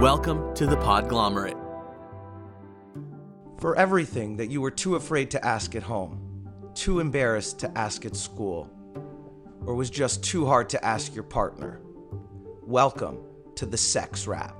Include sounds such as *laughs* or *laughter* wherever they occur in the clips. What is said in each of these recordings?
Welcome to the Podglomerate. For everything that you were too afraid to ask at home, too embarrassed to ask at school, or was just too hard to ask your partner, welcome to the Sex Wrap.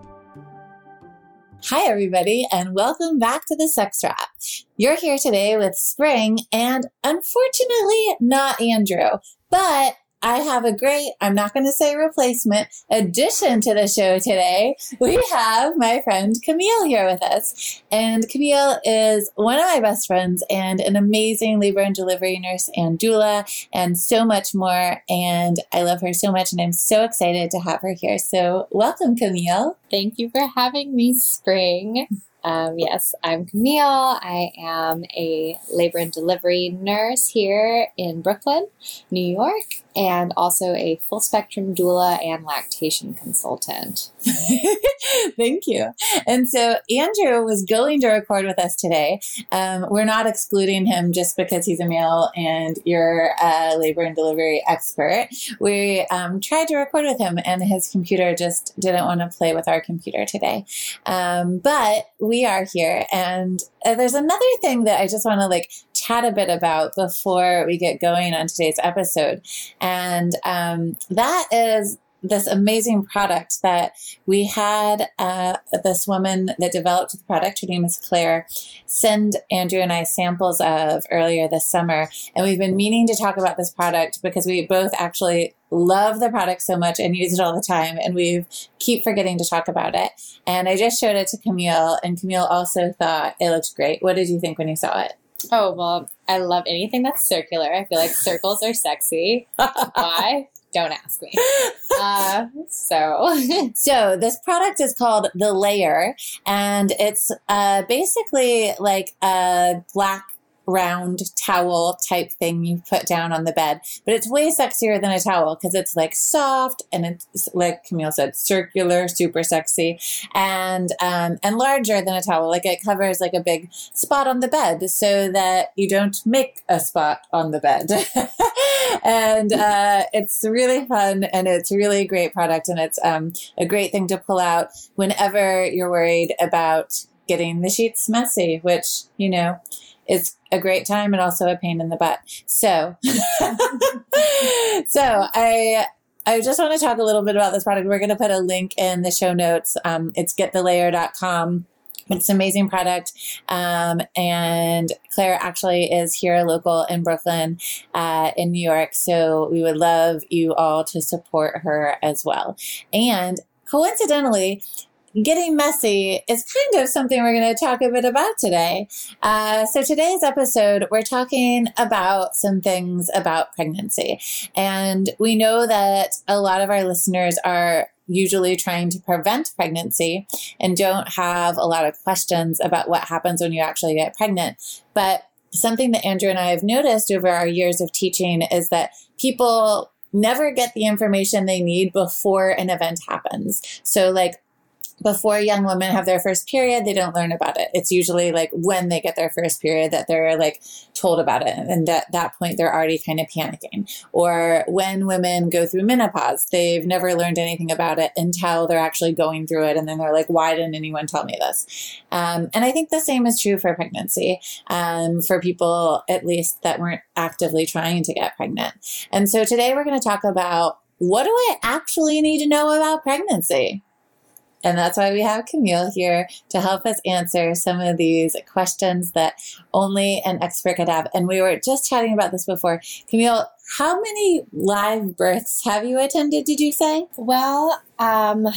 Hi, everybody, and welcome back to the Sex Wrap. You're here today with Spring and unfortunately not Andrew, but I have a great, I'm not going to say replacement, addition to the show today. We have my friend Camille here with us. And Camille is one of my best friends and an amazing labor and delivery nurse and doula and so much more. And I love her so much and I'm so excited to have her here. So welcome, Camille. Thank you for having me, Spring. Um, yes, I'm Camille. I am a labor and delivery nurse here in Brooklyn, New York, and also a full spectrum doula and lactation consultant. *laughs* Thank you. And so Andrew was going to record with us today. Um, we're not excluding him just because he's a male and you're a labor and delivery expert. We um, tried to record with him, and his computer just didn't want to play with our computer today. Um, but we are here, and uh, there's another thing that I just want to like chat a bit about before we get going on today's episode. And um, that is this amazing product that we had uh, this woman that developed the product her name is claire send andrew and i samples of earlier this summer and we've been meaning to talk about this product because we both actually love the product so much and use it all the time and we keep forgetting to talk about it and i just showed it to camille and camille also thought it looked great what did you think when you saw it Oh, well, I love anything that's circular. I feel like circles are sexy. *laughs* Why? Don't ask me. Uh, so, *laughs* so this product is called the Layer, and it's uh, basically like a black round towel type thing you put down on the bed. But it's way sexier than a towel because it's like soft and it's like Camille said, circular, super sexy, and um, and larger than a towel. Like it covers like a big spot on the bed so that you don't make a spot on the bed. *laughs* and uh, it's really fun and it's really a great product and it's um, a great thing to pull out whenever you're worried about getting the sheets messy, which, you know, is a great time and also a pain in the butt. So, *laughs* so I, I just want to talk a little bit about this product. We're going to put a link in the show notes. Um, it's getthelayer.com. It's an amazing product. Um, and Claire actually is here local in Brooklyn, uh, in New York. So we would love you all to support her as well. And coincidentally, getting messy is kind of something we're going to talk a bit about today. Uh, so, today's episode, we're talking about some things about pregnancy. And we know that a lot of our listeners are usually trying to prevent pregnancy and don't have a lot of questions about what happens when you actually get pregnant. But something that Andrew and I have noticed over our years of teaching is that people never get the information they need before an event happens. So, like, before young women have their first period, they don't learn about it. It's usually like when they get their first period that they're like told about it. And at that point, they're already kind of panicking. Or when women go through menopause, they've never learned anything about it until they're actually going through it. And then they're like, why didn't anyone tell me this? Um, and I think the same is true for pregnancy, um, for people at least that weren't actively trying to get pregnant. And so today we're going to talk about what do I actually need to know about pregnancy? And that's why we have Camille here to help us answer some of these questions that only an expert could have. And we were just chatting about this before. Camille, how many live births have you attended, did you say? Well, um,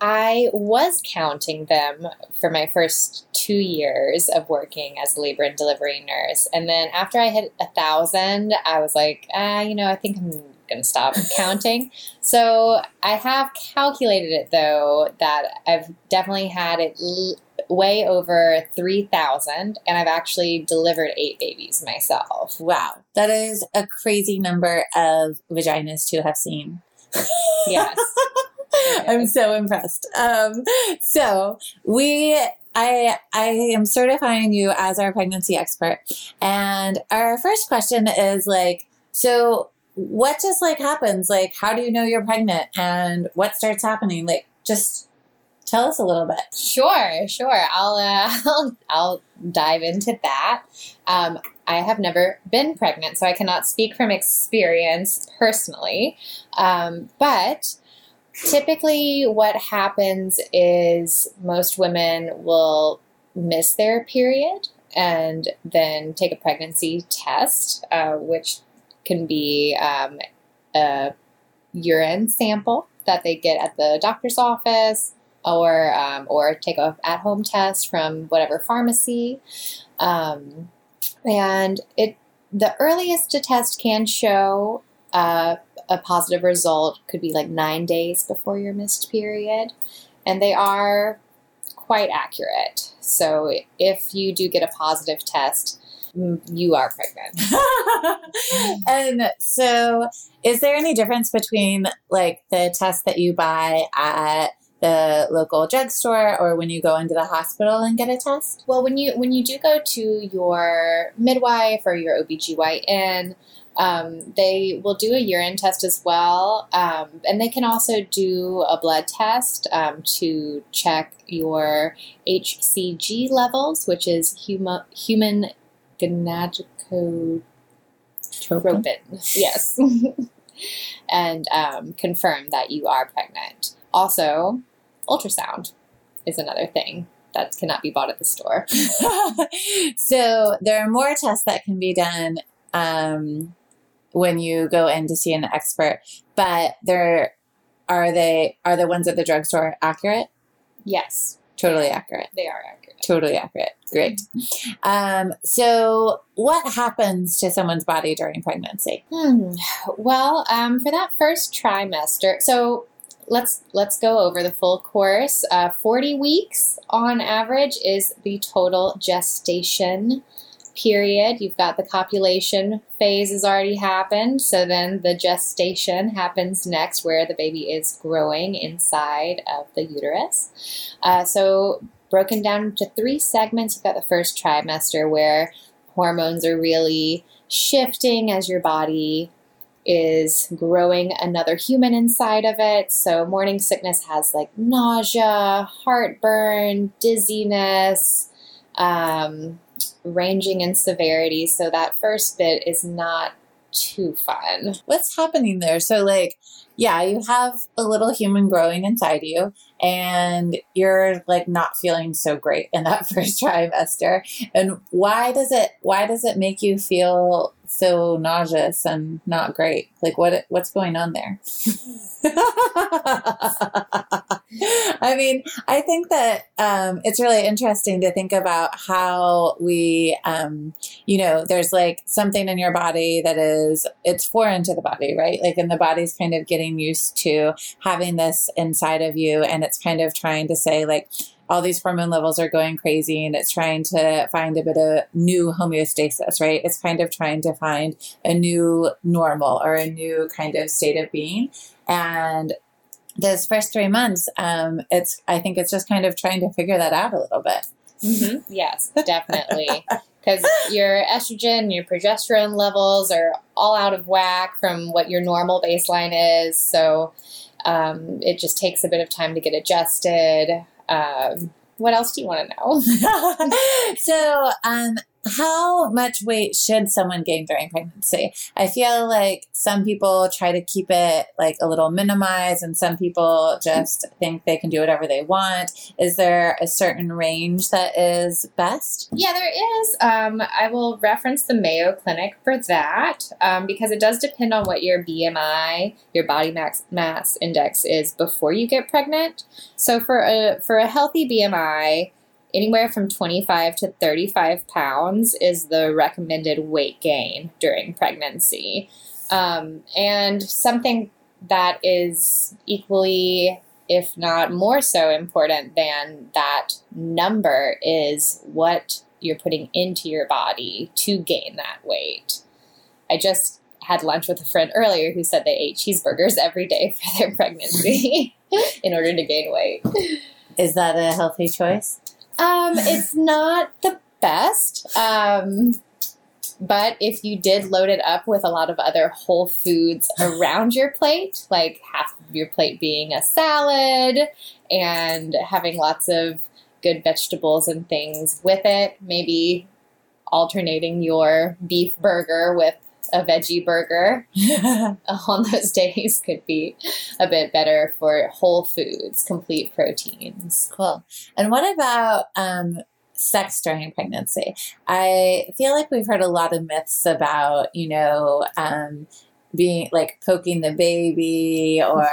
I was counting them for my first two years of working as a labor and delivery nurse. And then after I hit a thousand, I was like, ah, you know, I think I'm going to stop *laughs* counting. So I have calculated it though that I've definitely had it l- way over 3,000 and I've actually delivered eight babies myself. Wow. That is a crazy number of vaginas to have seen. *laughs* Yes. *laughs* I'm so impressed. Um, so we I I am certifying you as our pregnancy expert. And our first question is like, so what just like happens? Like, how do you know you're pregnant and what starts happening? Like, just Tell us a little bit. Sure, sure. I'll uh, *laughs* I'll, I'll dive into that. Um, I have never been pregnant, so I cannot speak from experience personally. Um, but typically, what happens is most women will miss their period and then take a pregnancy test, uh, which can be um, a urine sample that they get at the doctor's office or um, or take a at home test from whatever pharmacy, um, and it the earliest a test can show uh, a positive result could be like nine days before your missed period, and they are quite accurate. So if you do get a positive test, you are pregnant. *laughs* *laughs* and so, is there any difference between like the test that you buy at the local drugstore or when you go into the hospital and get a test? Well, when you when you do go to your midwife or your OBGYN, um, they will do a urine test as well, um, and they can also do a blood test um, to check your HCG levels, which is huma, human gonadotropin. Yes, *laughs* and um, confirm that you are pregnant. Also, ultrasound is another thing that cannot be bought at the store. *laughs* so there are more tests that can be done um, when you go in to see an expert, but there are they are the ones at the drugstore accurate? Yes, totally accurate. They are accurate. Totally accurate. Great. Um, so, what happens to someone's body during pregnancy? Hmm. Well, um, for that first trimester, so let's let's go over the full course. Uh, Forty weeks on average is the total gestation period. You've got the copulation phase has already happened, so then the gestation happens next, where the baby is growing inside of the uterus. Uh, so broken down into three segments. You've got the first trimester where hormones are really shifting as your body is growing another human inside of it. So, morning sickness has like nausea, heartburn, dizziness, um, ranging in severity. So, that first bit is not too fun. What's happening there? So, like, yeah, you have a little human growing inside you, and you're like not feeling so great in that *laughs* first trimester. And why does it? Why does it make you feel so nauseous and not great? Like, what? What's going on there? *laughs* I mean, I think that um, it's really interesting to think about how we, um, you know, there's like something in your body that is, it's foreign to the body, right? Like, and the body's kind of getting used to having this inside of you, and it's kind of trying to say, like, all these hormone levels are going crazy and it's trying to find a bit of new homeostasis, right? It's kind of trying to find a new normal or a new kind of state of being. And those first three months, um, it's I think it's just kind of trying to figure that out a little bit. Mm-hmm. Yes, definitely. *laughs* Because your estrogen, your progesterone levels are all out of whack from what your normal baseline is. So um, it just takes a bit of time to get adjusted. Um, what else do you want to know? *laughs* so, um, how much weight should someone gain during pregnancy? I feel like some people try to keep it like a little minimized, and some people just think they can do whatever they want. Is there a certain range that is best? Yeah, there is. Um, I will reference the Mayo Clinic for that um, because it does depend on what your BMI, your body mass mass index, is before you get pregnant. So for a for a healthy BMI anywhere from 25 to 35 pounds is the recommended weight gain during pregnancy. Um, and something that is equally, if not more so important than that number, is what you're putting into your body to gain that weight. I just had lunch with a friend earlier who said they ate cheeseburgers *laughs* every day for their pregnancy *laughs* in order to gain weight. Is that a healthy choice? Um, it's not the best. Um, But if you did load it up with a lot of other whole foods around your plate, like half of your plate being a salad and having lots of good vegetables and things with it, maybe alternating your beef burger with a veggie burger *laughs* *laughs* on those days could be a bit better for whole foods, complete proteins. Cool. And what about um, sex during pregnancy? I feel like we've heard a lot of myths about, you know, um, being like poking the baby *laughs* or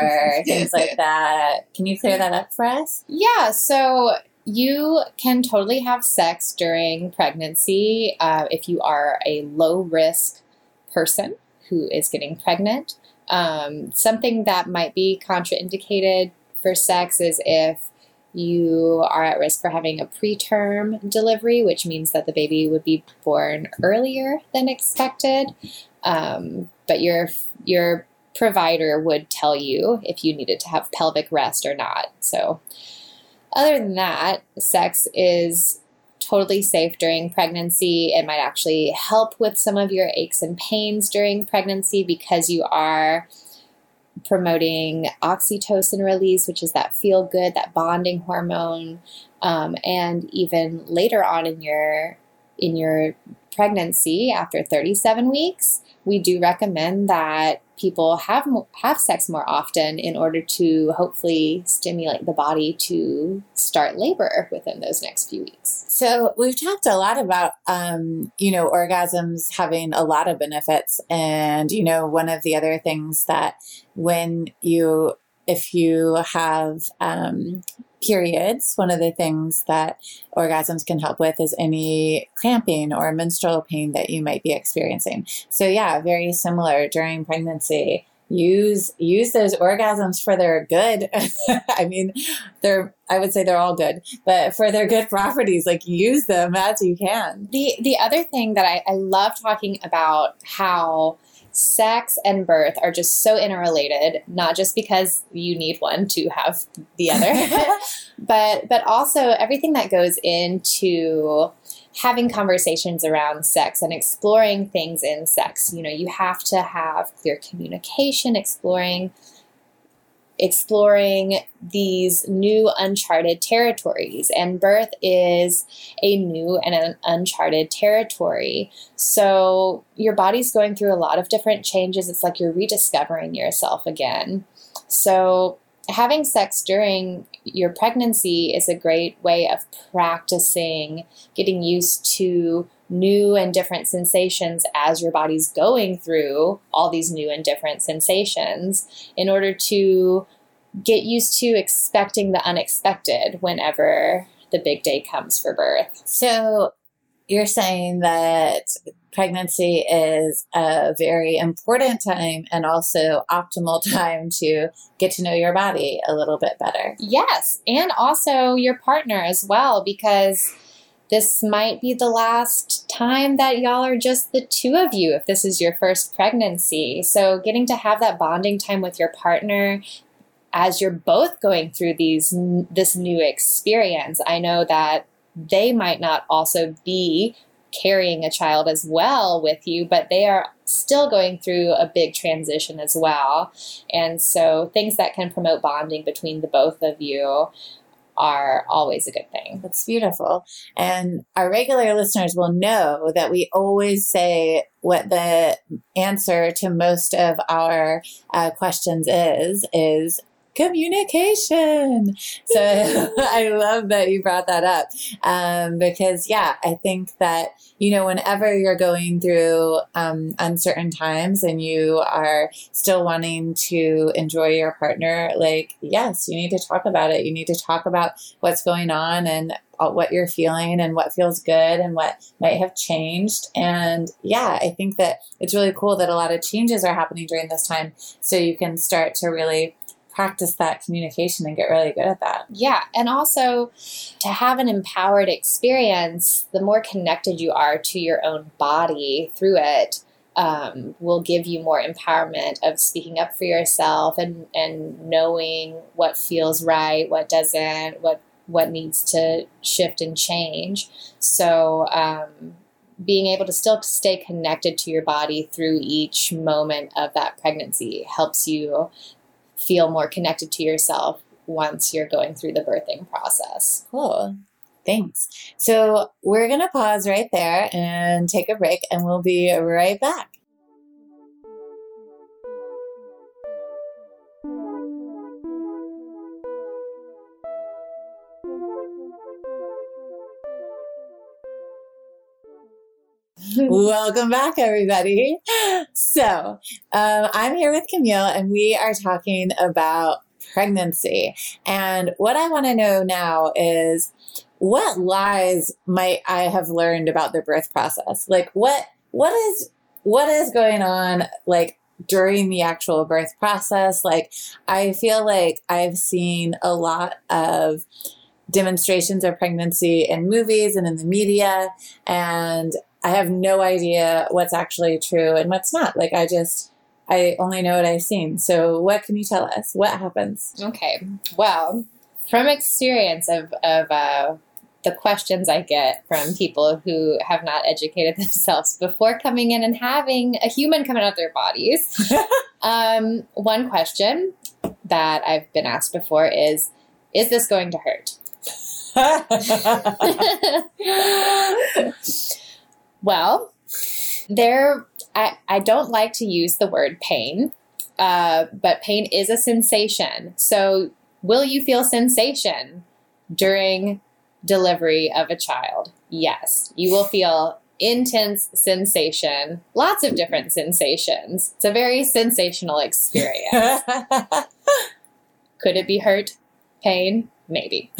things like that. Can you clear that up for us? Yeah. So you can totally have sex during pregnancy uh, if you are a low risk person who is getting pregnant. Um, something that might be contraindicated for sex is if you are at risk for having a preterm delivery, which means that the baby would be born earlier than expected. Um, but your your provider would tell you if you needed to have pelvic rest or not. So, other than that, sex is totally safe during pregnancy. It might actually help with some of your aches and pains during pregnancy because you are promoting oxytocin release, which is that feel good, that bonding hormone, um, and even later on in your in your pregnancy after 37 weeks, we do recommend that people have have sex more often in order to hopefully stimulate the body to start labor within those next few weeks. So we've talked a lot about um, you know orgasms having a lot of benefits, and you know one of the other things that when you if you have um, periods, one of the things that orgasms can help with is any cramping or menstrual pain that you might be experiencing. So yeah, very similar during pregnancy. Use use those orgasms for their good. *laughs* I mean, they're I would say they're all good, but for their good *laughs* properties, like use them as you can. The the other thing that I, I love talking about how sex and birth are just so interrelated not just because you need one to have the other *laughs* *laughs* but but also everything that goes into having conversations around sex and exploring things in sex. You know you have to have clear communication exploring exploring these new uncharted territories. And birth is a new and an uncharted territory. So your body's going through a lot of different changes. It's like you're rediscovering yourself again. So having sex during your pregnancy is a great way of practicing getting used to new and different sensations as your body's going through all these new and different sensations in order to get used to expecting the unexpected whenever the big day comes for birth. So you're saying that pregnancy is a very important time and also optimal *laughs* time to get to know your body a little bit better. Yes, and also your partner as well, because this might be the last time that y'all are just the two of you if this is your first pregnancy. So, getting to have that bonding time with your partner as you're both going through these this new experience, I know that they might not also be carrying a child as well with you, but they are still going through a big transition as well. And so things that can promote bonding between the both of you are always a good thing. That's beautiful. And our regular listeners will know that we always say what the answer to most of our uh, questions is, is communication. So *laughs* I love that you brought that up um, because, yeah, I think that, you know, whenever you're going through um, uncertain times and you are still wanting to enjoy your partner, like, yes, you need to talk about it. You need to talk about what's going on and uh, what you're feeling and what feels good and what might have changed. And yeah, I think that it's really cool that a lot of changes are happening during this time. So you can start to really practice that communication and get really good at that. Yeah. And also to have an empowered experience, the more connected you are to your own body through it, um, will give you more empowerment of speaking up for yourself and, and knowing what feels right, what doesn't, what what needs to shift and change. So um, being able to still stay connected to your body through each moment of that pregnancy helps you feel more connected to yourself once you're going through the birthing process. Cool. Thanks. So we're going to pause right there and take a break, and we'll be right back. Welcome back, everybody. So, um, I'm here with Camille, and we are talking about pregnancy. And what I want to know now is what lies might I have learned about the birth process? Like, what what is what is going on? Like during the actual birth process like i feel like i've seen a lot of demonstrations of pregnancy in movies and in the media and I have no idea what's actually true and what's not. Like I just I only know what I've seen. So what can you tell us? What happens? Okay. Well, from experience of of uh, the questions I get from people who have not educated *laughs* themselves before coming in and having a human come out of their bodies. *laughs* um, one question that I've been asked before is, "Is this going to hurt?" *laughs* Well, there, I, I don't like to use the word pain, uh, but pain is a sensation. So, will you feel sensation during delivery of a child? Yes, you will feel intense sensation, lots of different sensations. It's a very sensational experience. *laughs* Could it be hurt? Pain? Maybe. *laughs*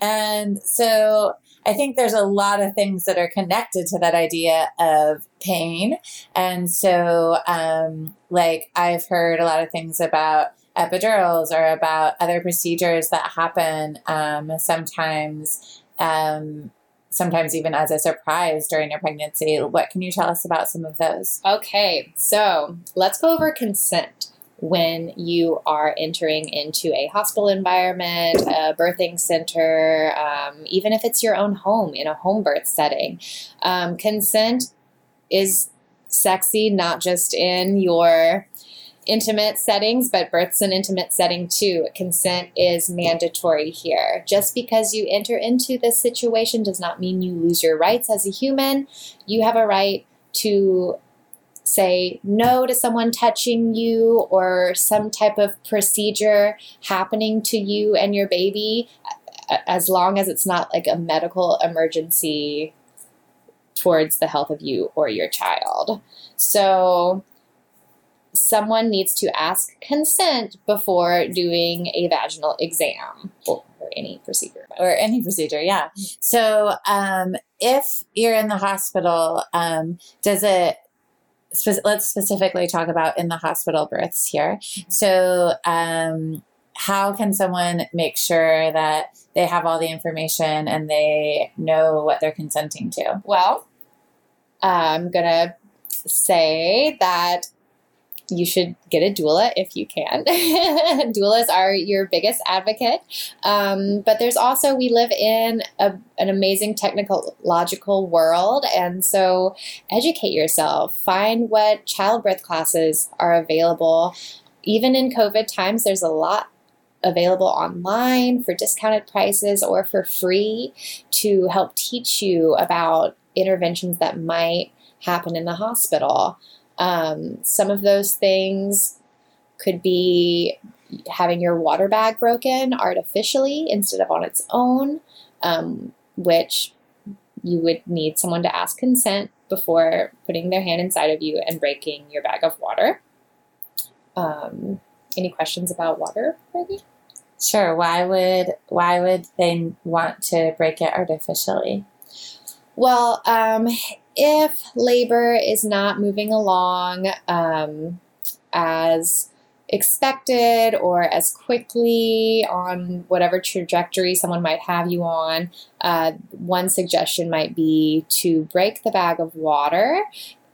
and so I think there's a lot of things that are connected to that idea of pain. And so, um, like, I've heard a lot of things about epidurals or about other procedures that happen um, sometimes. Um, sometimes even as a surprise during a pregnancy. What can you tell us about some of those? Okay, so let's go over consent when you are entering into a hospital environment, a birthing center, um, even if it's your own home in a home birth setting. Um, consent is sexy, not just in your intimate settings, but birth's an intimate setting too. Consent is mandatory here. Just because you enter into this situation does not mean you lose your rights as a human. You have a right to say no to someone touching you or some type of procedure happening to you and your baby as long as it's not like a medical emergency towards the health of you or your child. So someone needs to ask consent before doing a vaginal exam or, any procedure. Or any procedure, yeah. So um, if you're in the hospital, um, does it spe- let's specifically talk about in the hospital births here. So, um, how can someone make sure that they have all the information and they know what they're consenting to? Well, I'm going to say that you should get a doula if you can. *laughs* Doulas are your biggest advocate. Um, but there's also, we live in a, an amazing technological world. And so educate yourself, find what childbirth classes are available. Even in COVID times, there's a lot available online for discounted prices or for free to help teach you about interventions that might happen in the hospital. Um, some of those things could be having your water bag broken artificially instead of on its own, um, which you would need someone to ask consent before putting their hand inside of you and breaking your bag of water. Um, any questions about water, Maggie? Sure. Why would why would they want to break it artificially? Well, um, if labor is not moving along um, as expected or as quickly on whatever trajectory someone might have you on, uh, one suggestion might be to break the bag of water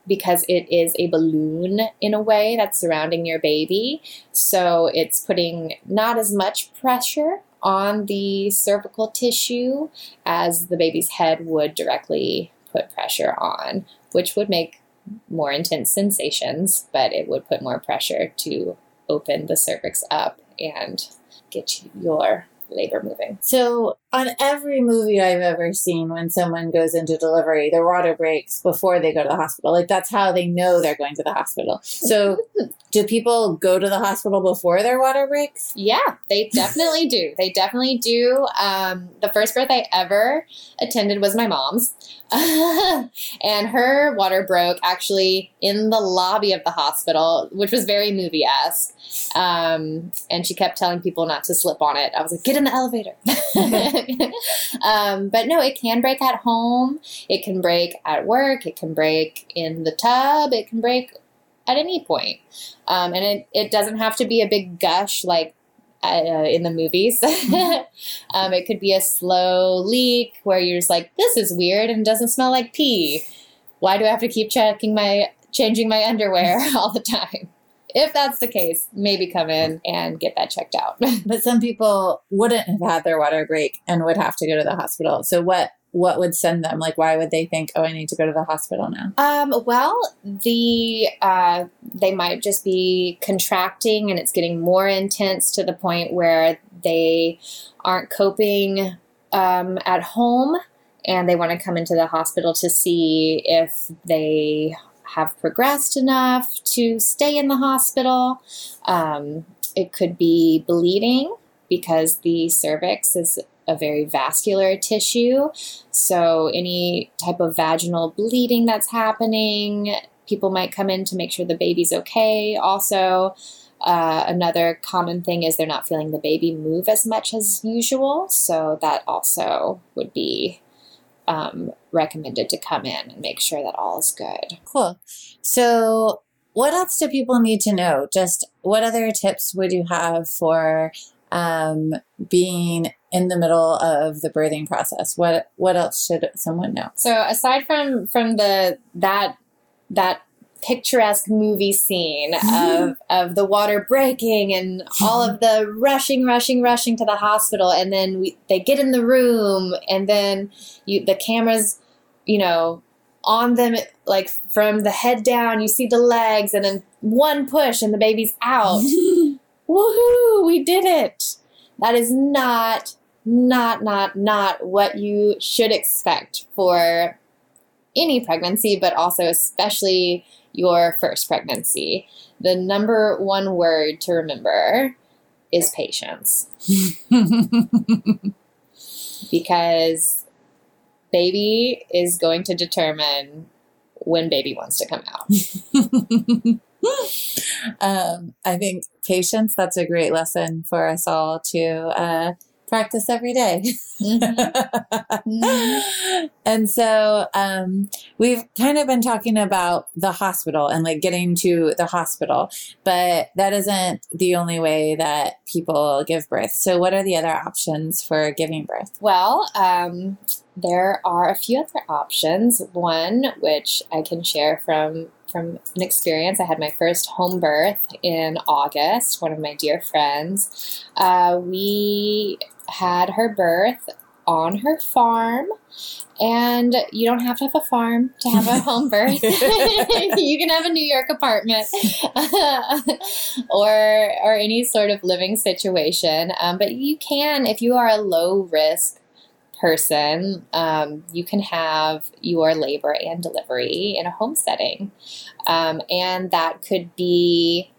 because it is a balloon in a way that's surrounding your baby. So it's putting not as much pressure on the cervical tissue as the baby's head would directly put pressure on, which would make more intense sensations, but it would put more pressure to open the cervix up and get your labor moving. So, on every movie I've ever seen, when someone goes into delivery, their water breaks before they go to the hospital. Like, that's how they know they're going to the hospital. So, *laughs* do people go to the hospital before their water breaks? Yeah, they *laughs* definitely do. They definitely do. Um, the first birth I ever attended was my mom's. *laughs* and her water broke actually in the lobby of the hospital, which was very movie esque. Um, and she kept telling people not to slip on it. I was like, get in the elevator. *laughs* um, but no, it can break at home, it can break at work, it can break in the tub, it can break at any point. Um, and it, it doesn't have to be a big gush like uh, in the movies. *laughs* um, it could be a slow leak where you're just like, this is weird and doesn't smell like pee. Why do I have to keep checking my, changing my underwear *laughs* all the time? If that's the case, maybe come in and get that checked out. *laughs* but some people wouldn't have had their water break and would have to go to the hospital. So what what would send them? Like, why would they think, oh, I need to go to the hospital now? Um, well, the uh, they might just be contracting, and it's getting more intense to the point where they aren't coping um, at home, and they want to come into the hospital to see if they have progressed enough to stay in the hospital. Um, it could be bleeding because the cervix is a very vascular tissue. So, any type of vaginal bleeding that's happening, people might come in to make sure the baby's okay. Also, uh, another common thing is they're not feeling the baby move as much as usual. So, that also would be um, recommended to come in and make sure that all is good. Cool. So, what else do people need to know? Just what other tips would you have for um, being in the middle of the birthing process? What what else should someone know? So aside from from the that that picturesque movie scene of *laughs* of the water breaking and all of the rushing rushing rushing to the hospital. And then we, they get in the room and then you the cameras you know on them like from the head down you see the legs and then one push and the baby's out. *laughs* Woohoo! We did it. That is not not, not, not what you should expect for any pregnancy, but also especially your first pregnancy. The number one word to remember is patience. *laughs* because baby is going to determine when baby wants to come out. *laughs* um, I think patience, that's a great lesson for us all to uh, practice every day. Mm-hmm. *laughs* and so um, we've kind of been talking about the hospital and like getting to the hospital, but that isn't the only way that people give birth. So, what are the other options for giving birth? Well, um, there are a few other options. One, which I can share from from an experience. I had my first home birth in August. One of my dear friends. Uh, we had her birth on her farm and you don't have to have a farm to have a home birth *laughs* *laughs* you can have a new york apartment *laughs* or or any sort of living situation um, but you can if you are a low risk person um, you can have your labor and delivery in a home setting um, and that could be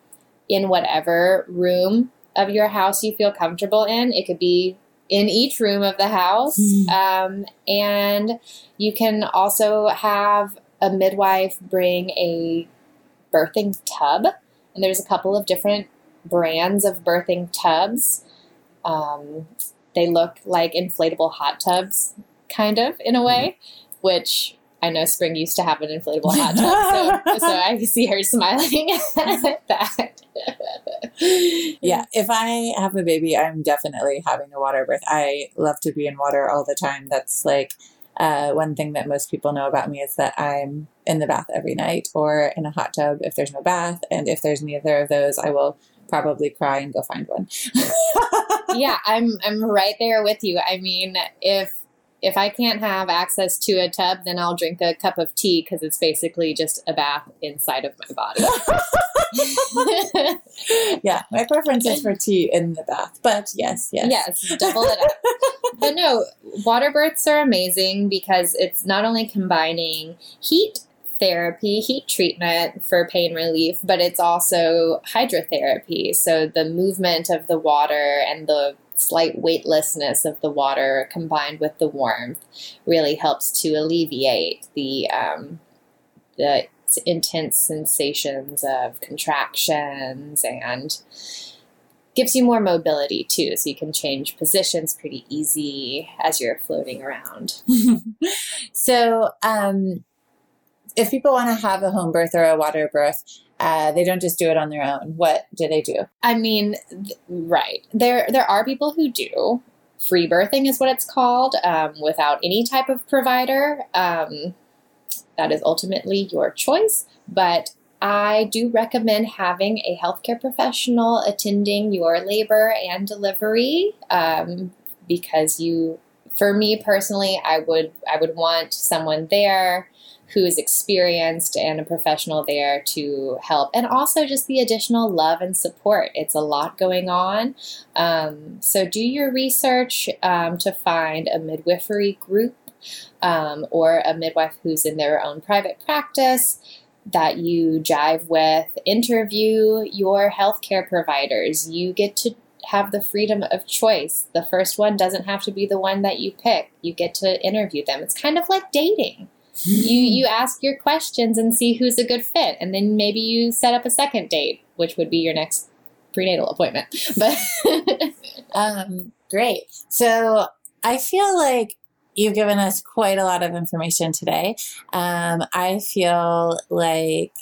in whatever room of your house you feel comfortable in. It could be in each room of the house. Mm. Um, and you can also have a midwife bring a birthing tub. And there's a couple of different brands of birthing tubs. Um, they look like inflatable hot tubs, kind of, in a way, which I know Spring used to have an inflatable hot tub, so, *laughs* so I see her smiling *laughs* at that. yeah, if I have a baby, I'm definitely having a water birth. I love to be in water all the time. That's like uh, one thing that most people know about me is that I'm in the bath every night or in a hot tub if there's no bath. And if there's neither of those, I will probably cry and go find one. *laughs* yeah, I'm I'm right there with you. I mean, if if I can't have access to a tub, then I'll drink a cup of tea because it's basically just a bath inside of my body. *laughs* yeah, my preference is for tea in the bath, but yes, yes. yes, double it up. but no, water births are amazing because it's not only combining heat therapy, heat treatment for pain relief, but it's also hydrotherapy. So the movement of the water and the slight weightlessness of the water combined with the warmth really helps to alleviate the um, the intense sensations of contractions and gives you more mobility too so you can change positions pretty easy as you're floating around. *laughs* So um, if people want to have a home birth or a water birth uh, they don't just do it on their own. What do they do? I mean th- right. There there are people who do. Free birthing is what it's called um, without any type of provider. Um, that is ultimately your choice but I do recommend having a healthcare professional attending your labor and delivery um, because you, for me personally, I would I would want someone there who is experienced and a professional there to help, and also just the additional love and support. It's a lot going on, um, so do your research um, to find a midwifery group um, or a midwife who's in their own private practice that you jive with. Interview your healthcare providers. You get to have the freedom of choice. The first one doesn't have to be the one that you pick. You get to interview them. It's kind of like dating. You you ask your questions and see who's a good fit and then maybe you set up a second date, which would be your next prenatal appointment. *laughs* But um, great. So I feel like you've given us quite a lot of information today. Um, I feel like,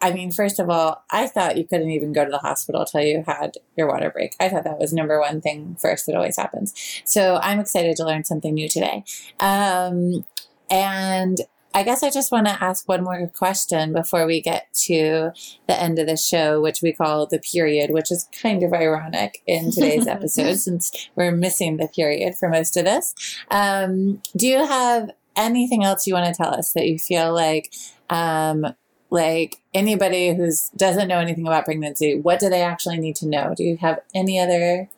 I mean, first of all, I thought you couldn't even go to the hospital till you had your water break. I thought that was number one thing first that always happens. So I'm excited to learn something new today. Um, and I guess I just want to ask one more question before we get to the end of the show, which we call the period, which is kind of ironic in today's *laughs* episode since we're missing the period for most of this. Um, do you have anything else you want to tell us that you feel like, um, like anybody who doesn't know anything about pregnancy, what do they actually need to know? Do you have any other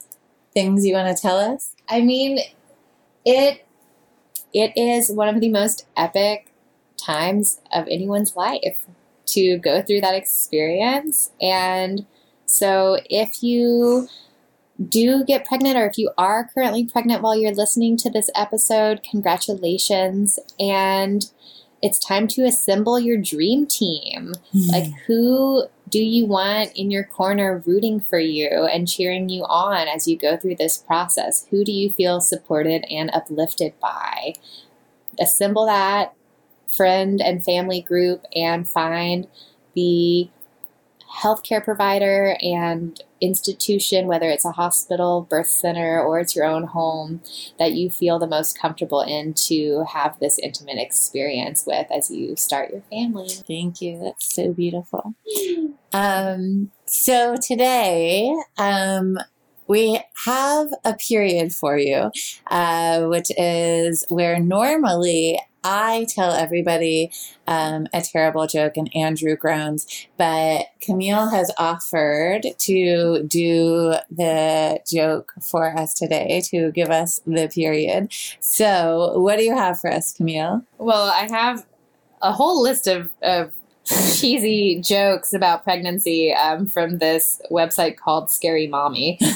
things you want to tell us? I mean, it it is one of the most epic times of anyone's life to go through that experience. And so if you do get pregnant or if you are currently pregnant while you're listening to this episode, congratulations. And it's time to assemble your dream team. Mm-hmm. Like, who do you want in your corner rooting for you and cheering you on as you go through this process? Who do you feel supported and uplifted by? Assemble that friend and family group and find the healthcare provider and institution, whether it's a hospital, birth center, or it's your own home, that you feel the most comfortable in to have this intimate experience with as you start your family. Thank you. That's so beautiful. Um, so today, um, we have a period for you, uh, which is where normally I tell everybody um, a terrible joke and Andrew groans, but Camille has offered to do the joke for us today to give us the period. So, what do you have for us, Camille? Well, I have a whole list of, of cheesy jokes about pregnancy um, from this website called Scary Mommy. *laughs*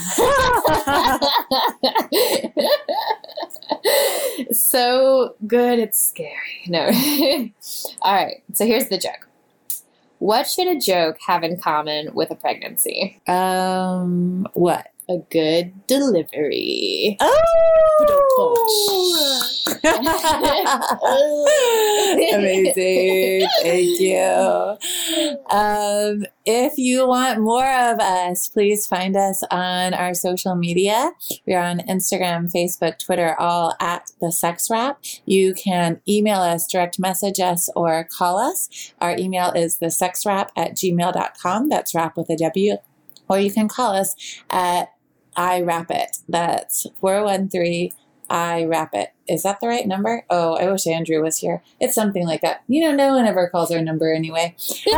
*laughs* *laughs* so good, it's scary. *laughs* No. All right, so here's the joke. What should a joke have in common with a pregnancy? Um, what? A good delivery. Oh! *laughs* Amazing. Thank you. Um, if you want more of us, please find us on our social media. We're on Instagram, Facebook, Twitter, all at the Sex Wrap. You can email us, direct message us, or call us. Our email is the sexwrap at gmail.com. That's wrap with a W. Or you can call us at I wrap it. That's 413 I wrap it. Is that the right number? Oh, I wish Andrew was here. It's something like that. You know, no one ever calls our number anyway. *laughs* *laughs* so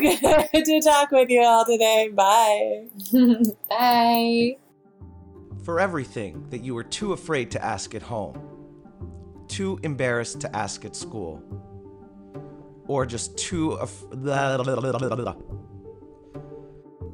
good to talk with you all today. Bye. *laughs* Bye. For everything that you were too afraid to ask at home, too embarrassed to ask at school, or just too. Af-